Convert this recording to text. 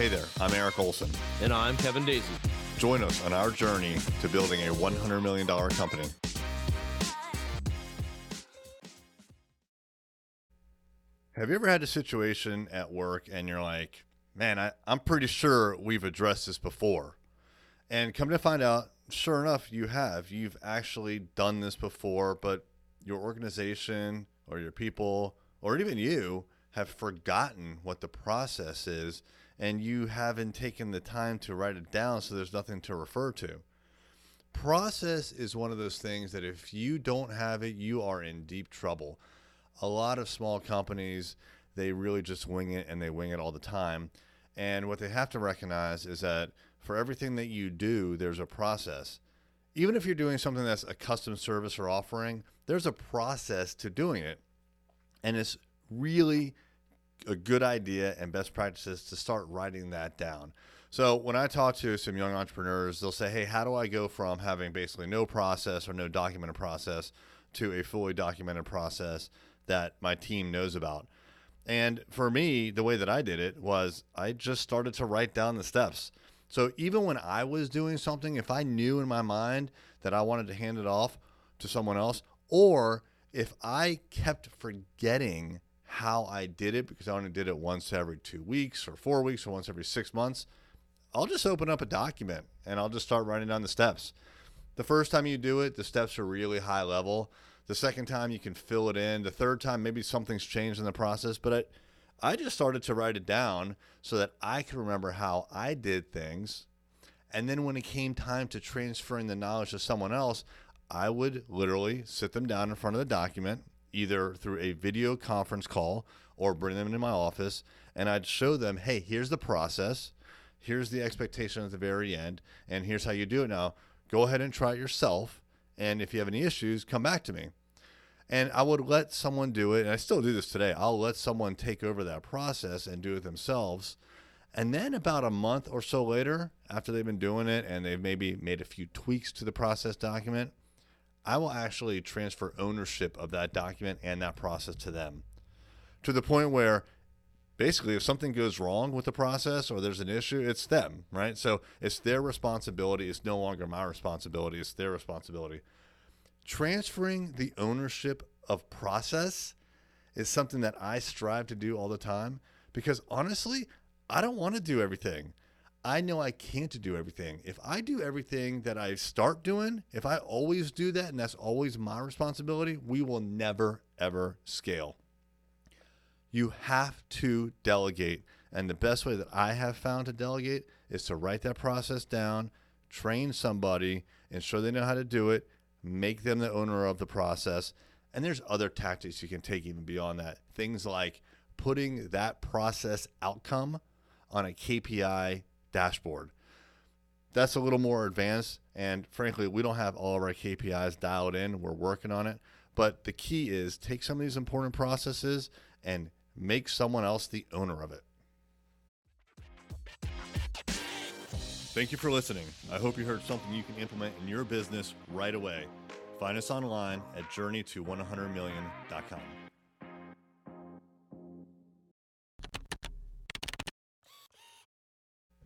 Hey there, I'm Eric Olson. And I'm Kevin Daisey. Join us on our journey to building a $100 million company. Have you ever had a situation at work and you're like, man, I, I'm pretty sure we've addressed this before? And come to find out, sure enough, you have. You've actually done this before, but your organization or your people or even you have forgotten what the process is and you haven't taken the time to write it down so there's nothing to refer to. Process is one of those things that if you don't have it, you are in deep trouble. A lot of small companies, they really just wing it and they wing it all the time. And what they have to recognize is that for everything that you do, there's a process. Even if you're doing something that's a custom service or offering, there's a process to doing it. And it's really a good idea and best practices to start writing that down. So when I talk to some young entrepreneurs, they'll say, "Hey, how do I go from having basically no process or no documented process to a fully documented process that my team knows about?" And for me, the way that I did it was I just started to write down the steps. So even when I was doing something, if I knew in my mind that I wanted to hand it off to someone else, or if I kept forgetting how I did it because I only did it once every two weeks or four weeks or once every six months, I'll just open up a document and I'll just start writing down the steps. The first time you do it, the steps are really high level. The second time, you can fill it in. The third time, maybe something's changed in the process. But I, I just started to write it down so that I could remember how I did things. And then when it came time to transferring the knowledge to someone else, I would literally sit them down in front of the document either through a video conference call or bring them into my office and I'd show them, hey, here's the process, here's the expectation at the very end, and here's how you do it now. Go ahead and try it yourself. And if you have any issues, come back to me. And I would let someone do it, and I still do this today. I'll let someone take over that process and do it themselves. And then about a month or so later, after they've been doing it and they've maybe made a few tweaks to the process document, I will actually transfer ownership of that document and that process to them to the point where basically if something goes wrong with the process or there's an issue, it's them, right? So it's their responsibility. It's no longer my responsibility, it's their responsibility. Transferring the ownership of process is something that I strive to do all the time because honestly, I don't want to do everything. I know I can't do everything. If I do everything that I start doing, if I always do that and that's always my responsibility, we will never, ever scale. You have to delegate. And the best way that I have found to delegate is to write that process down, train somebody, ensure they know how to do it, make them the owner of the process. And there's other tactics you can take even beyond that. Things like putting that process outcome on a KPI dashboard. That's a little more advanced. And frankly, we don't have all of our KPIs dialed in. We're working on it. But the key is take some of these important processes and make someone else the owner of it. Thank you for listening. I hope you heard something you can implement in your business right away. Find us online at journeyto100million.com.